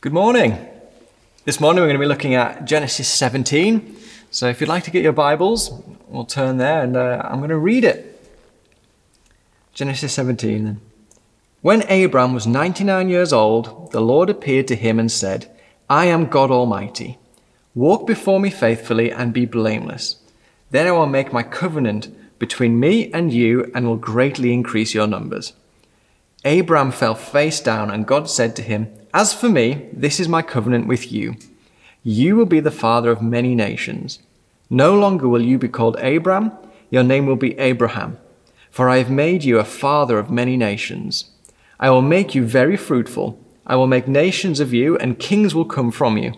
Good morning. This morning we're going to be looking at Genesis 17. So if you'd like to get your Bibles, we'll turn there and uh, I'm going to read it. Genesis 17 then. When Abram was 99 years old, the Lord appeared to him and said, I am God Almighty. Walk before me faithfully and be blameless. Then I will make my covenant between me and you and will greatly increase your numbers. Abram fell face down, and God said to him, As for me, this is my covenant with you. You will be the father of many nations. No longer will you be called Abram, your name will be Abraham, for I have made you a father of many nations. I will make you very fruitful. I will make nations of you, and kings will come from you.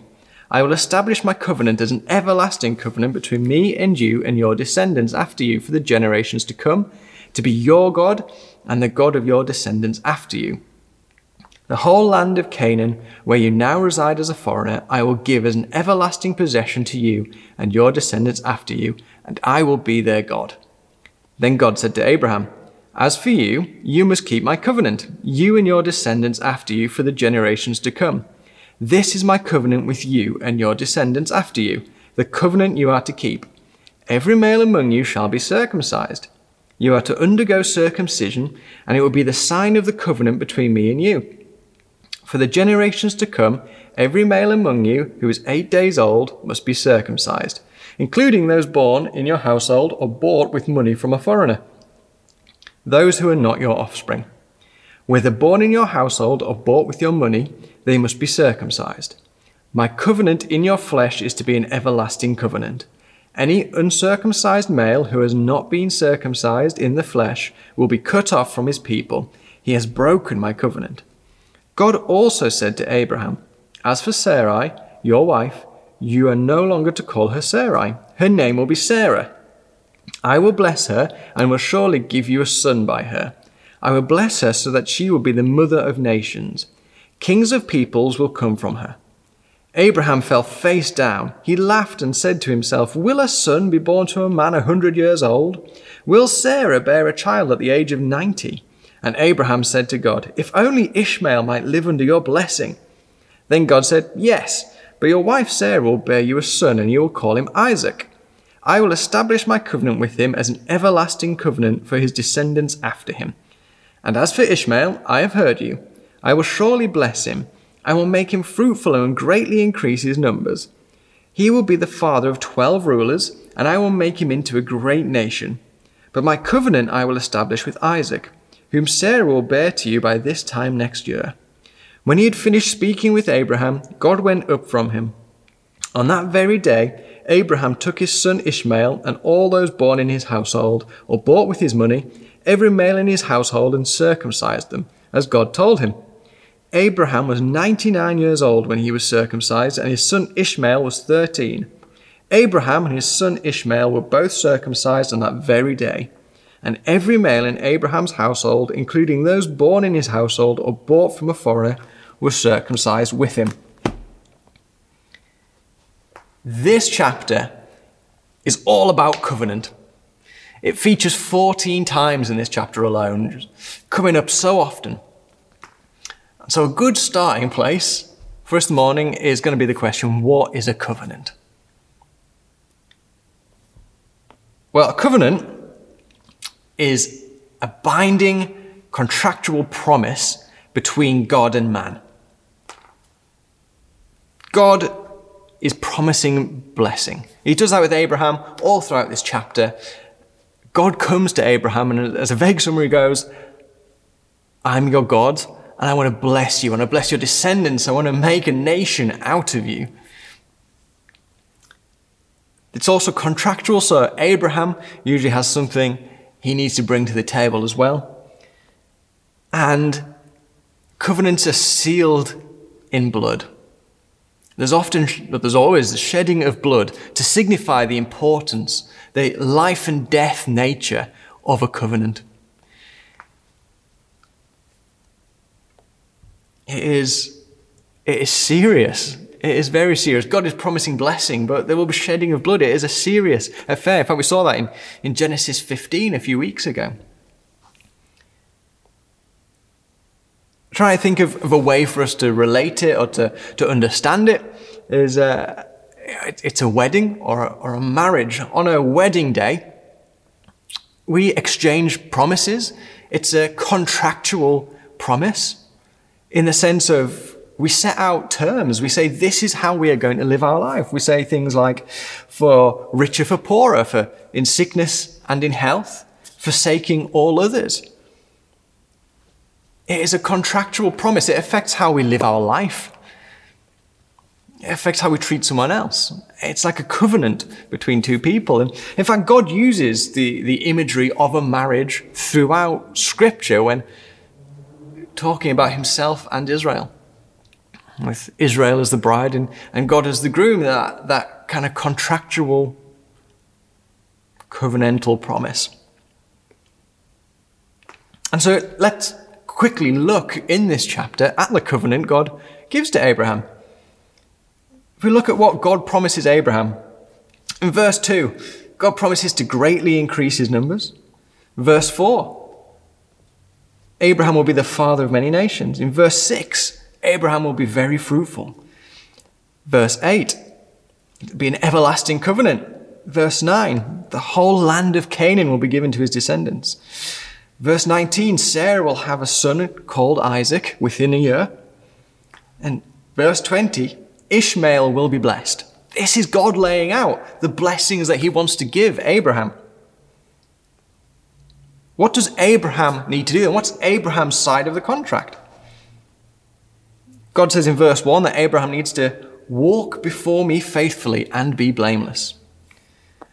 I will establish my covenant as an everlasting covenant between me and you and your descendants after you for the generations to come, to be your God and the God of your descendants after you. The whole land of Canaan, where you now reside as a foreigner, I will give as an everlasting possession to you and your descendants after you, and I will be their God. Then God said to Abraham, As for you, you must keep my covenant, you and your descendants after you for the generations to come. This is my covenant with you and your descendants after you, the covenant you are to keep. Every male among you shall be circumcised. You are to undergo circumcision, and it will be the sign of the covenant between me and you. For the generations to come, every male among you who is eight days old must be circumcised, including those born in your household or bought with money from a foreigner, those who are not your offspring. Whether born in your household or bought with your money, they must be circumcised. My covenant in your flesh is to be an everlasting covenant. Any uncircumcised male who has not been circumcised in the flesh will be cut off from his people. He has broken my covenant. God also said to Abraham, As for Sarai, your wife, you are no longer to call her Sarai. Her name will be Sarah. I will bless her and will surely give you a son by her. I will bless her so that she will be the mother of nations. Kings of peoples will come from her. Abraham fell face down. He laughed and said to himself, Will a son be born to a man a hundred years old? Will Sarah bear a child at the age of ninety? And Abraham said to God, If only Ishmael might live under your blessing. Then God said, Yes, but your wife Sarah will bear you a son, and you will call him Isaac. I will establish my covenant with him as an everlasting covenant for his descendants after him. And as for Ishmael, I have heard you. I will surely bless him I will make him fruitful and greatly increase his numbers. He will be the father of twelve rulers, and I will make him into a great nation. But my covenant I will establish with Isaac, whom Sarah will bear to you by this time next year. When he had finished speaking with Abraham, God went up from him. On that very day, Abraham took his son Ishmael and all those born in his household, or bought with his money, every male in his household, and circumcised them, as God told him. Abraham was 99 years old when he was circumcised, and his son Ishmael was 13. Abraham and his son Ishmael were both circumcised on that very day. And every male in Abraham's household, including those born in his household or bought from a foreigner, was circumcised with him. This chapter is all about covenant. It features 14 times in this chapter alone, coming up so often. So, a good starting place for this morning is going to be the question what is a covenant? Well, a covenant is a binding contractual promise between God and man. God is promising blessing. He does that with Abraham all throughout this chapter. God comes to Abraham, and as a vague summary goes, I'm your God and I want to bless you. I want to bless your descendants. I want to make a nation out of you. It's also contractual, so Abraham usually has something he needs to bring to the table as well. And covenants are sealed in blood. There's often, but there's always the shedding of blood to signify the importance, the life and death nature of a covenant. It is, it is serious. It is very serious. God is promising blessing, but there will be shedding of blood. It is a serious affair. In fact, we saw that in, in Genesis 15 a few weeks ago. Try to think of, of a way for us to relate it or to, to understand it is uh, it's a wedding or a, or a marriage. On a wedding day, we exchange promises. It's a contractual promise in the sense of we set out terms. We say, this is how we are going to live our life. We say things like, for richer, for poorer, for in sickness and in health, forsaking all others. It is a contractual promise. It affects how we live our life. It affects how we treat someone else. It's like a covenant between two people. And in fact, God uses the, the imagery of a marriage throughout Scripture when talking about himself and Israel. With Israel as the bride and, and God as the groom, that, that kind of contractual, covenantal promise. And so let's quickly look in this chapter at the covenant God gives to Abraham. If we look at what God promises Abraham, in verse 2, God promises to greatly increase his numbers. Verse 4, Abraham will be the father of many nations. In verse 6, Abraham will be very fruitful. Verse 8, it'll be an everlasting covenant. Verse 9, the whole land of Canaan will be given to his descendants. Verse 19, Sarah will have a son called Isaac within a year. And verse 20, Ishmael will be blessed. This is God laying out the blessings that he wants to give Abraham. What does Abraham need to do? And what's Abraham's side of the contract? God says in verse 1 that Abraham needs to walk before me faithfully and be blameless.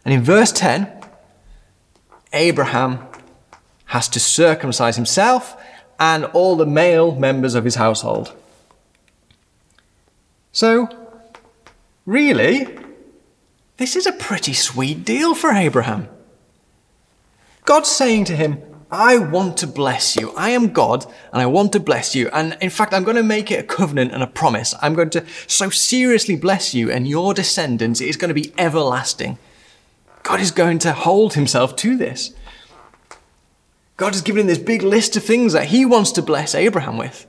And in verse 10, Abraham has to circumcise himself and all the male members of his household. So, really, this is a pretty sweet deal for Abraham. God's saying to him, I want to bless you. I am God and I want to bless you. And in fact, I'm going to make it a covenant and a promise. I'm going to so seriously bless you and your descendants. It is going to be everlasting. God is going to hold himself to this. God has given him this big list of things that he wants to bless Abraham with.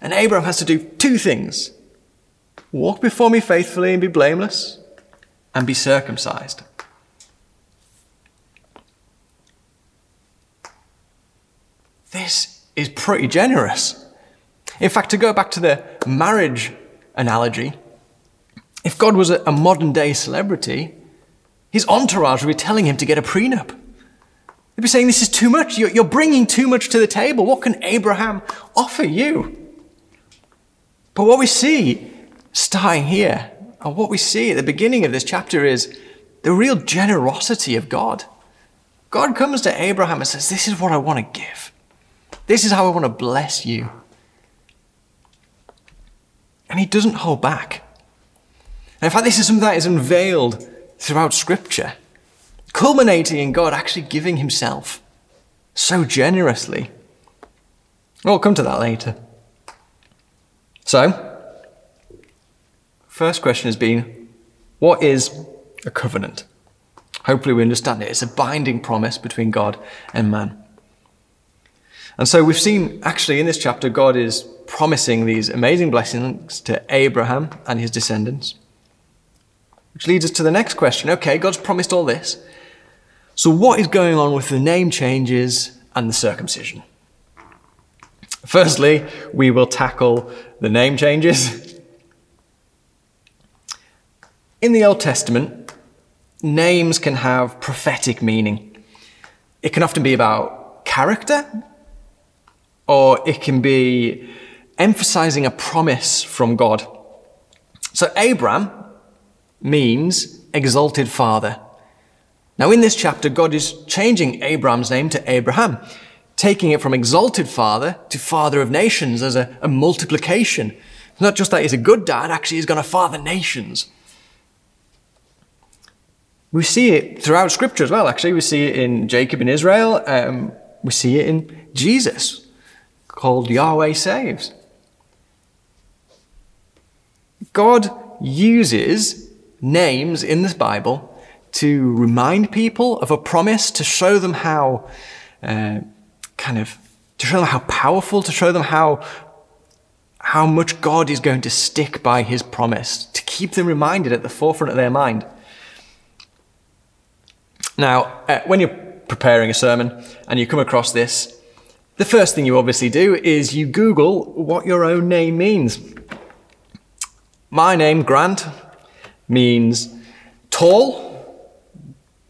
And Abraham has to do two things walk before me faithfully and be blameless, and be circumcised. This is pretty generous. In fact, to go back to the marriage analogy, if God was a modern day celebrity, his entourage would be telling him to get a prenup. They'd be saying, This is too much. You're, bringing too much to the table. What can Abraham offer you? But what we see starting here, and what we see at the beginning of this chapter is the real generosity of God. God comes to Abraham and says, This is what I want to give. This is how I want to bless you. And he doesn't hold back. And in fact, this is something that is unveiled throughout Scripture culminating in God actually giving himself so generously. We'll come to that later. So, first question has been what is a covenant? Hopefully, we understand it. It's a binding promise between God and man. And so, we've seen actually in this chapter, God is promising these amazing blessings to Abraham and his descendants. Which leads us to the next question. Okay, God's promised all this. So, what is going on with the name changes and the circumcision? Firstly, we will tackle the name changes. In the Old Testament, names can have prophetic meaning. It can often be about character, or it can be emphasizing a promise from God. So, Abram means exalted father. Now, in this chapter, God is changing Abraham's name to Abraham, taking it from exalted father to father of nations as a, a multiplication. It's not just that he's a good dad, actually, he's going to father nations. We see it throughout Scripture as well, actually. We see it in Jacob and Israel, um, we see it in Jesus, called Yahweh Saves. God uses names in this Bible to remind people of a promise, to show them how uh, kind of, to show them how powerful, to show them how how much God is going to stick by his promise, to keep them reminded at the forefront of their mind. Now, uh, when you're preparing a sermon and you come across this, the first thing you obviously do is you Google what your own name means. My name, Grant, means tall,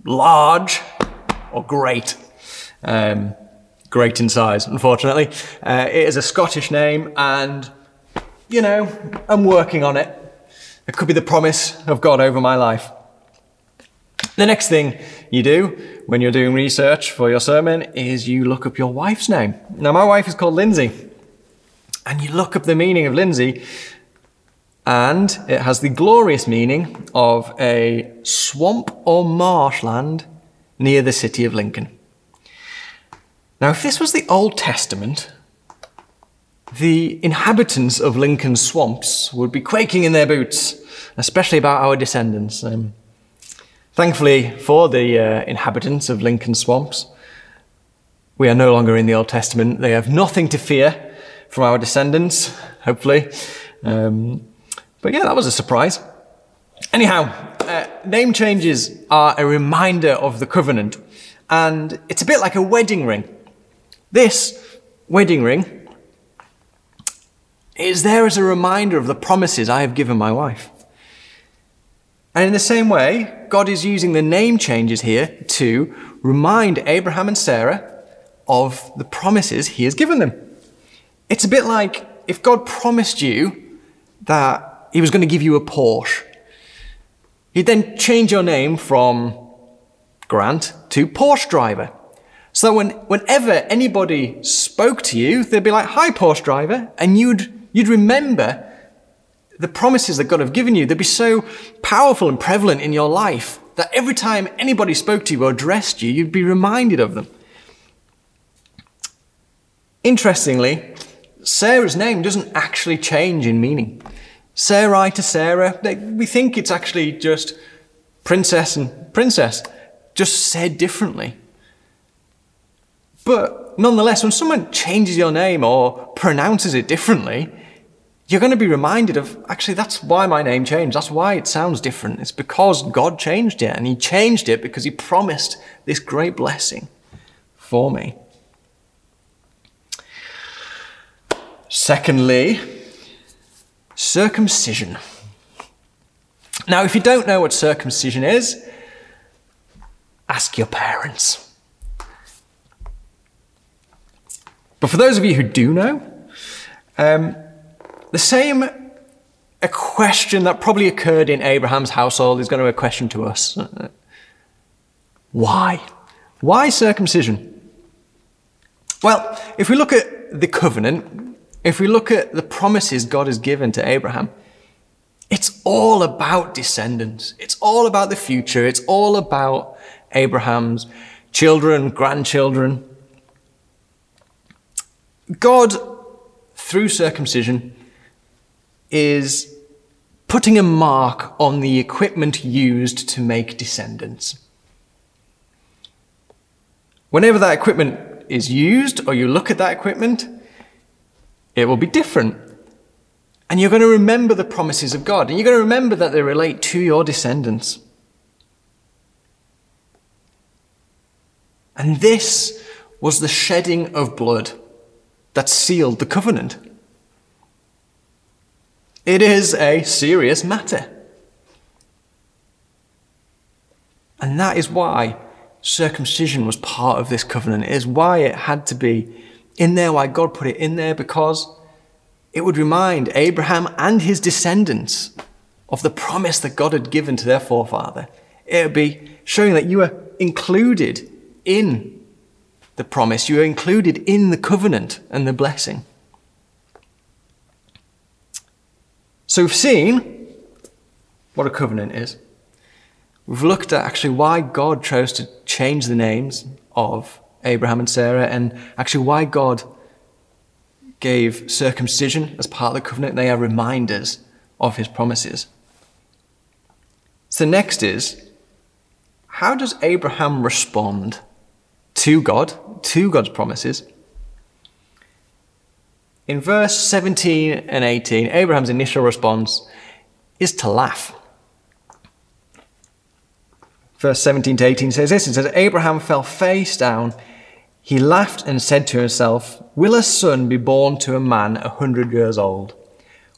large, or great. Um, great in size, unfortunately. Uh, it is a Scottish name, and, you know, I'm working on it. It could be the promise of God over my life. The next thing you do when you're doing research for your sermon is you look up your wife's name. Now, my wife is called Lindsay, and you look up the meaning of Lindsay, and it has the glorious meaning of a swamp or marshland near the city of Lincoln. Now, if this was the Old Testament, the inhabitants of Lincoln's swamps would be quaking in their boots, especially about our descendants. Um, thankfully for the uh, inhabitants of Lincoln swamps, we are no longer in the Old Testament. They have nothing to fear from our descendants, hopefully. Um, but yeah, that was a surprise. Anyhow, uh, name changes are a reminder of the covenant, and it's a bit like a wedding ring. This wedding ring is there as a reminder of the promises I have given my wife. And in the same way, God is using the name changes here to remind Abraham and Sarah of the promises he has given them. It's a bit like if God promised you that he was going to give you a Porsche, he'd then change your name from Grant to Porsche driver. So when, whenever anybody spoke to you, they'd be like, hi, Porsche driver. And you'd, you'd remember the promises that God have given you. They'd be so powerful and prevalent in your life that every time anybody spoke to you or addressed you, you'd be reminded of them. Interestingly, Sarah's name doesn't actually change in meaning. Sarai to Sarah, they, we think it's actually just princess and princess, just said differently. But nonetheless, when someone changes your name or pronounces it differently, you're going to be reminded of actually, that's why my name changed. That's why it sounds different. It's because God changed it, and He changed it because He promised this great blessing for me. Secondly, circumcision. Now, if you don't know what circumcision is, ask your parents. But for those of you who do know, um, the same a question that probably occurred in Abraham's household is going to be a question to us. Why? Why circumcision? Well, if we look at the covenant, if we look at the promises God has given to Abraham, it's all about descendants. It's all about the future. It's all about Abraham's children, grandchildren. God, through circumcision, is putting a mark on the equipment used to make descendants. Whenever that equipment is used or you look at that equipment, it will be different. And you're going to remember the promises of God, and you're going to remember that they relate to your descendants. And this was the shedding of blood that sealed the covenant. It is a serious matter. And that is why circumcision was part of this covenant. It is why it had to be in there, why God put it in there, because it would remind Abraham and his descendants of the promise that God had given to their forefather. It would be showing that you are included in the promise. You are included in the covenant and the blessing. So we've seen what a covenant is. We've looked at actually why God chose to change the names of Abraham and Sarah and actually why God gave circumcision as part of the covenant. They are reminders of his promises. So next is how does Abraham respond to God, to God's promises. In verse 17 and 18, Abraham's initial response is to laugh. Verse 17 to 18 says this it says, Abraham fell face down. He laughed and said to himself, Will a son be born to a man a hundred years old?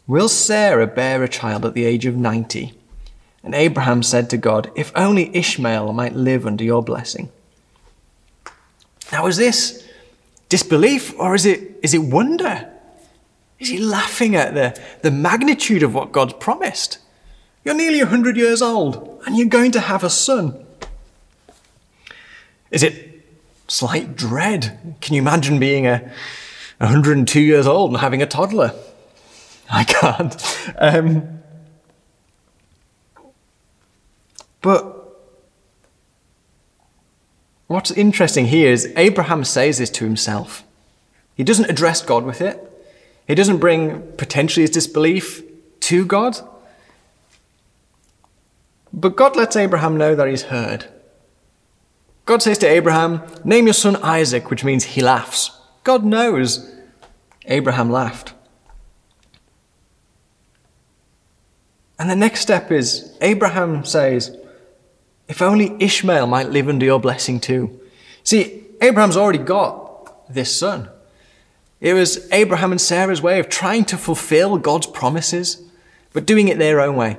Will Sarah bear a child at the age of ninety? And Abraham said to God, If only Ishmael might live under your blessing. Now, is this disbelief or is it, is it wonder? Is he laughing at the, the magnitude of what God promised? You're nearly 100 years old and you're going to have a son. Is it slight dread? Can you imagine being a 102 years old and having a toddler? I can't. Um, but what's interesting here is Abraham says this to himself. He doesn't address God with it. He doesn't bring potentially his disbelief to God. But God lets Abraham know that he's heard. God says to Abraham, Name your son Isaac, which means he laughs. God knows Abraham laughed. And the next step is Abraham says, If only Ishmael might live under your blessing too. See, Abraham's already got this son. It was Abraham and Sarah's way of trying to fulfill God's promises, but doing it their own way.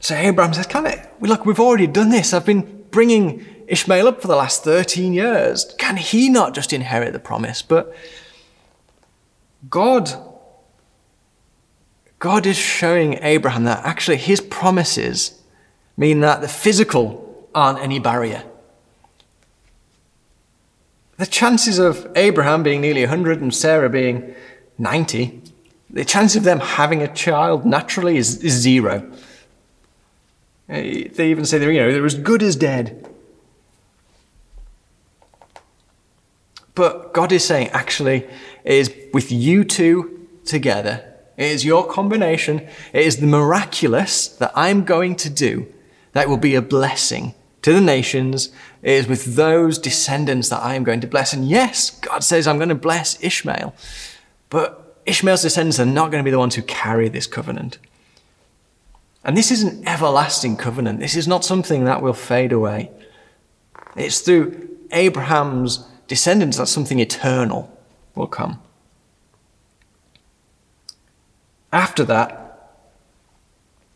So Abraham says, Can it? Look, we've already done this. I've been bringing Ishmael up for the last 13 years. Can he not just inherit the promise? But God God is showing Abraham that actually his promises mean that the physical aren't any barrier. The chances of Abraham being nearly 100 and Sarah being 90, the chance of them having a child naturally is, is zero. Eh, they even say they're, you know, they're as good as dead. But God is saying, actually, it is with you two together it is your combination. It is the miraculous that I'm going to do that will be a blessing to the nations. It is with those descendants that I am going to bless. And yes, God says I'm going to bless Ishmael. But Ishmael's descendants are not going to be the ones who carry this covenant. And this is an everlasting covenant. This is not something that will fade away. It's through Abraham's descendants that something eternal will come. After that,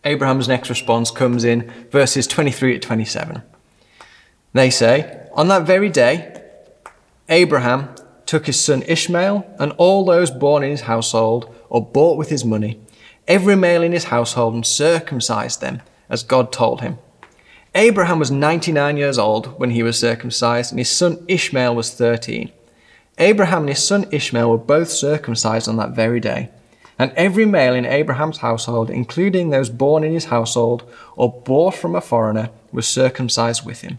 Abraham's next response comes in verses 23 to 27. They say, On that very day, Abraham took his son Ishmael and all those born in his household or bought with his money, every male in his household, and circumcised them, as God told him. Abraham was 99 years old when he was circumcised, and his son Ishmael was 13. Abraham and his son Ishmael were both circumcised on that very day. And every male in Abraham's household, including those born in his household or bought from a foreigner, was circumcised with him.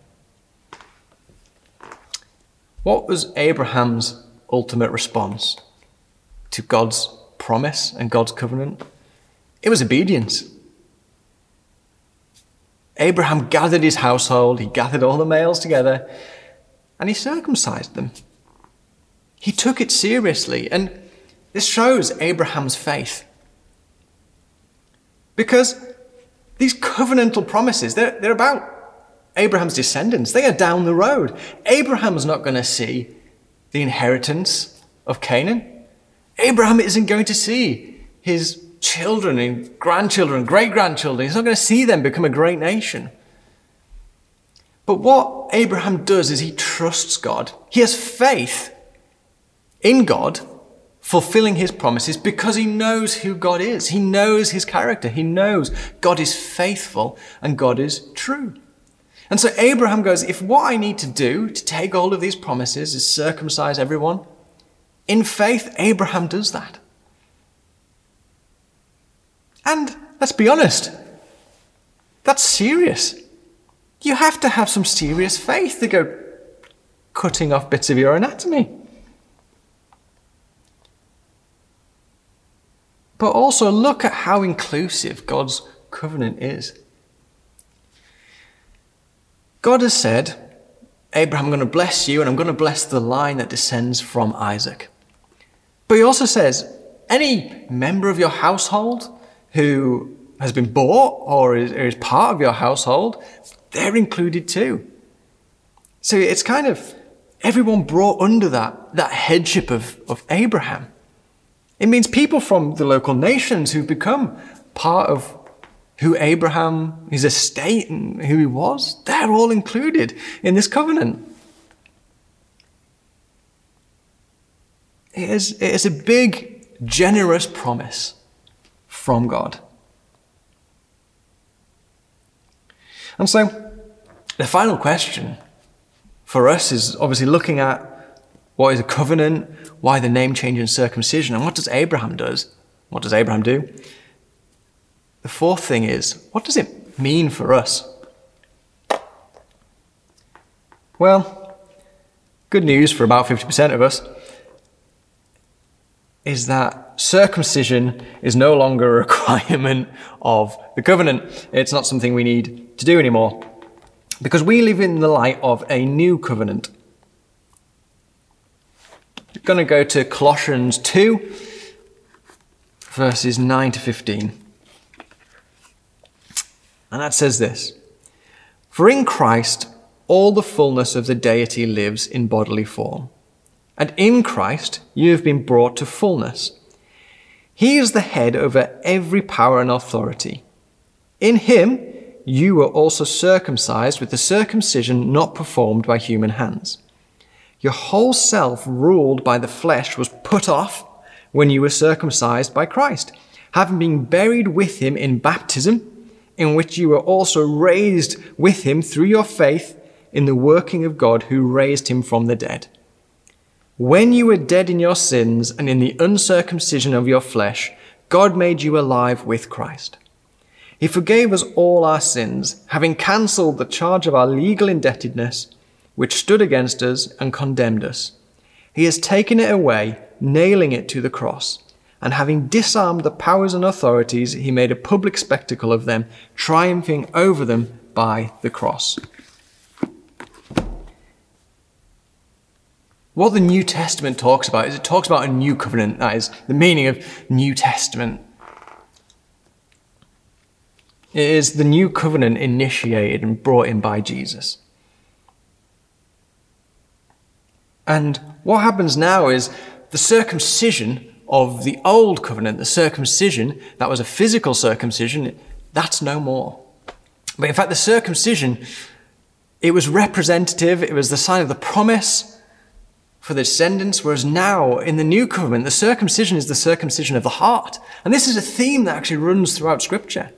What was Abraham's ultimate response to God's promise and God's covenant? It was obedience. Abraham gathered his household, he gathered all the males together, and he circumcised them. He took it seriously, and this shows Abraham's faith. Because these covenantal promises, they're, they're about Abraham's descendants. They are down the road. Abraham's not going to see the inheritance of Canaan. Abraham isn't going to see his children and grandchildren, great grandchildren. He's not going to see them become a great nation. But what Abraham does is he trusts God. He has faith in God fulfilling his promises because he knows who God is. He knows his character. He knows God is faithful and God is true. And so Abraham goes, if what I need to do to take hold of these promises is circumcise everyone, in faith, Abraham does that. And let's be honest, that's serious. You have to have some serious faith to go cutting off bits of your anatomy. But also look at how inclusive God's covenant is. God has said, Abraham, I'm going to bless you and I'm going to bless the line that descends from Isaac. But he also says any member of your household who has been bought or is, or is part of your household, they're included too. So it's kind of everyone brought under that, that headship of, of Abraham. It means people from the local nations who've become part of who Abraham, his estate, and who he was, they're all included in this covenant. It is, it is a big, generous promise from God. And so, the final question for us is obviously looking at what is a covenant, why the name change in circumcision, and what does Abraham does? What does Abraham do? The fourth thing is, what does it mean for us? Well, good news for about 50% of us is that circumcision is no longer a requirement of the covenant. It's not something we need to do anymore. Because we live in the light of a new covenant. We're going to go to Colossians 2, verses 9 to 15. And that says this For in Christ all the fullness of the deity lives in bodily form. And in Christ you have been brought to fullness. He is the head over every power and authority. In him you were also circumcised with the circumcision not performed by human hands. Your whole self, ruled by the flesh, was put off when you were circumcised by Christ, having been buried with him in baptism, in which you were also raised with him through your faith in the working of God who raised him from the dead. When you were dead in your sins and in the uncircumcision of your flesh, God made you alive with Christ. He forgave us all our sins, having cancelled the charge of our legal indebtedness, which stood against us and condemned us. He has taken it away, nailing it to the cross. And having disarmed the powers and authorities, he made a public spectacle of them, triumphing over them by the cross. What the New Testament talks about is it talks about a new covenant. That is the meaning of New Testament. It is the new covenant initiated and brought in by Jesus. And what happens now is the circumcision of the old covenant, the circumcision that was a physical circumcision, that's no more. But in fact, the circumcision, it was representative, it was the sign of the promise for the descendants, whereas now in the new covenant, the circumcision is the circumcision of the heart. And this is a theme that actually runs throughout Scripture.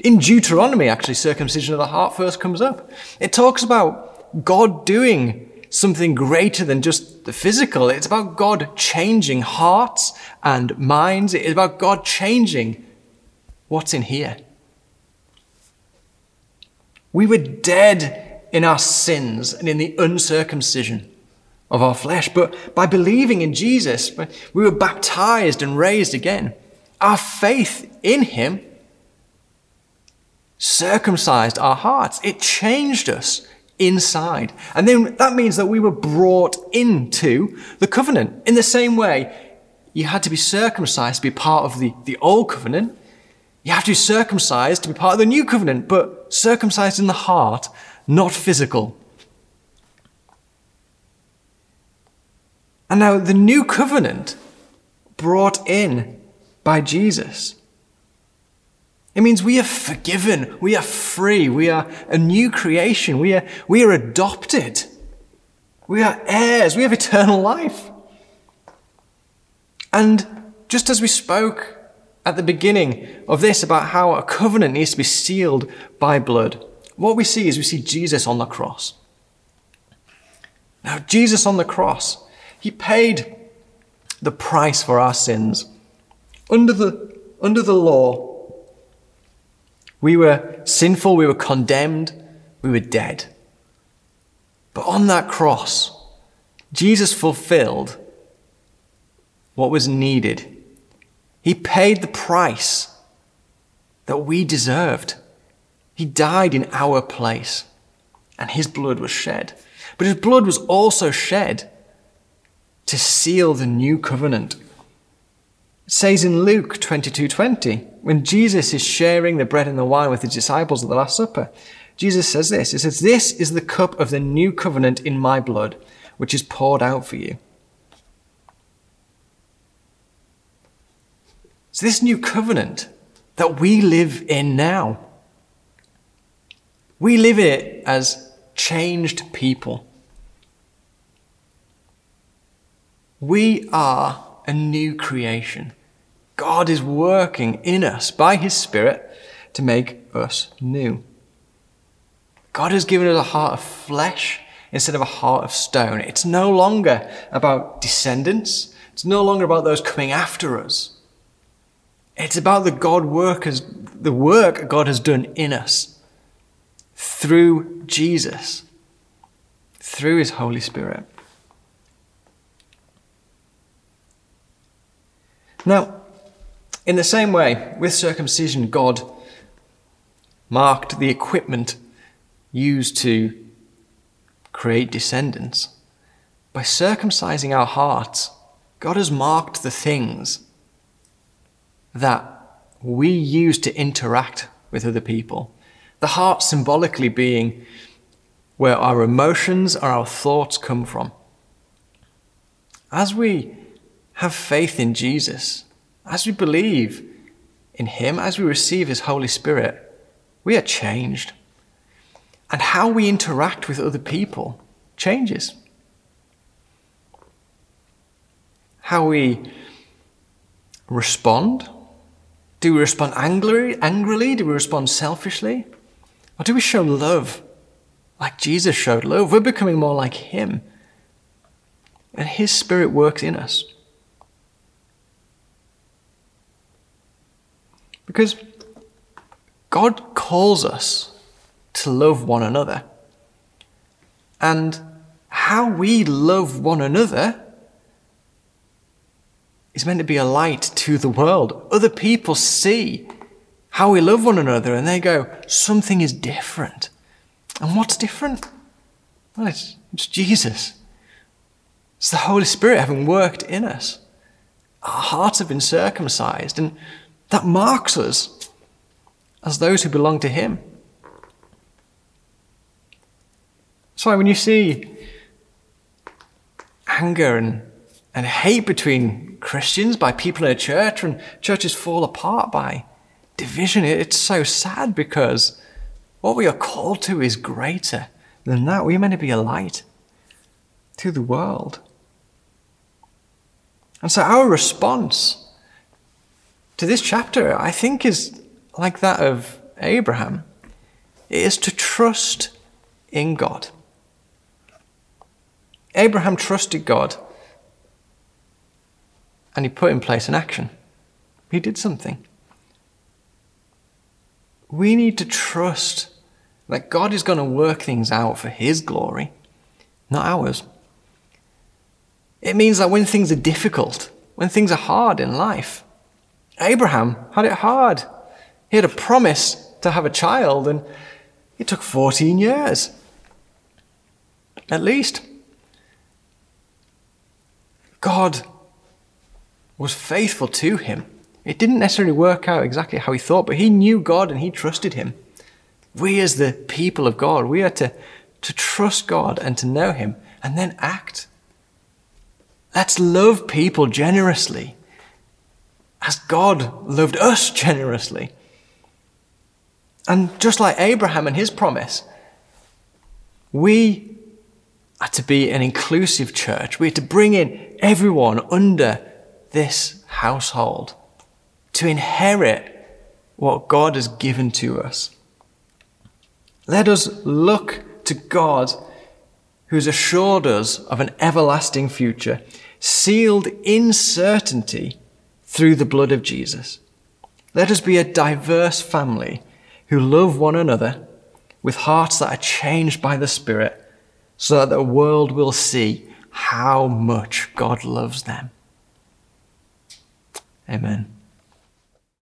In Deuteronomy, actually, circumcision of the heart first comes up. It talks about God doing something greater than just the physical. It's about God changing hearts and minds. It's about God changing what's in here. We were dead in our sins and in the uncircumcision of our flesh, but by believing in Jesus, we were baptized and raised again. Our faith in Him circumcised our hearts. It changed us inside. And then that means that we were brought into the covenant. In the same way, you had to be circumcised to be part of the, the old covenant. You have to be circumcised to be part of the new covenant, but circumcised in the heart, not physical. And now the new covenant brought in by Jesus. It means we are forgiven, we are free, we are a new creation, we are, we are adopted, we are heirs, we have eternal life. And just as we spoke at the beginning of this about how a covenant needs to be sealed by blood, what we see is we see Jesus on the cross. Now, Jesus on the cross he paid the price for our sins. Under the, under the law, we were sinful, we were condemned, we were dead. But on that cross, Jesus fulfilled what was needed. He paid the price that we deserved. He died in our place, and his blood was shed. But his blood was also shed to seal the new covenant. Says in Luke 22:20, when Jesus is sharing the bread and the wine with his disciples at the Last Supper, Jesus says this. He says, This is the cup of the new covenant in my blood, which is poured out for you. It's this new covenant that we live in now. We live in it as changed people. We are a new creation. God is working in us by His Spirit to make us new. God has given us a heart of flesh instead of a heart of stone. It's no longer about descendants. It's no longer about those coming after us. It's about the God workers, the work God has done in us through Jesus, through His Holy Spirit. Now, in the same way, with circumcision, God marked the equipment used to create descendants. By circumcising our hearts, God has marked the things that we use to interact with other people. The heart symbolically being where our emotions or our thoughts come from. As we have faith in Jesus, as we believe in Him, as we receive His Holy Spirit, we are changed. And how we interact with other people changes. How we respond do we respond angrily, angrily? Do we respond selfishly? Or do we show love like Jesus showed love? We're becoming more like Him. And His Spirit works in us. Because God calls us to love one another. And how we love one another is meant to be a light to the world. Other people see how we love one another and they go, something is different. And what's different? Well, it's, it's Jesus. It's the Holy Spirit having worked in us. Our hearts have been circumcised, and that marks us as those who belong to Him. That's why when you see anger and and hate between Christians by people in a church and churches fall apart by division. It's so sad because what we are called to is greater than that. We're meant to be a light to the world. And so our response to this chapter, I think, is like that of Abraham. It is to trust in God. Abraham trusted God and he put in place an action. He did something. We need to trust that God is going to work things out for His glory, not ours. It means that when things are difficult, when things are hard in life, Abraham had it hard. He had a promise to have a child, and it took 14 years. At least. God was faithful to him. It didn't necessarily work out exactly how he thought, but he knew God and he trusted him. We, as the people of God, we are to, to trust God and to know him and then act. Let's love people generously as God loved us generously. And just like Abraham and his promise, we are to be an inclusive church. We are to bring in everyone under this household to inherit what God has given to us. Let us look to God who has assured us of an everlasting future, sealed in certainty through the blood of Jesus. Let us be a diverse family who love one another with hearts that are changed by the Spirit so that the world will see how much God loves them. Amen.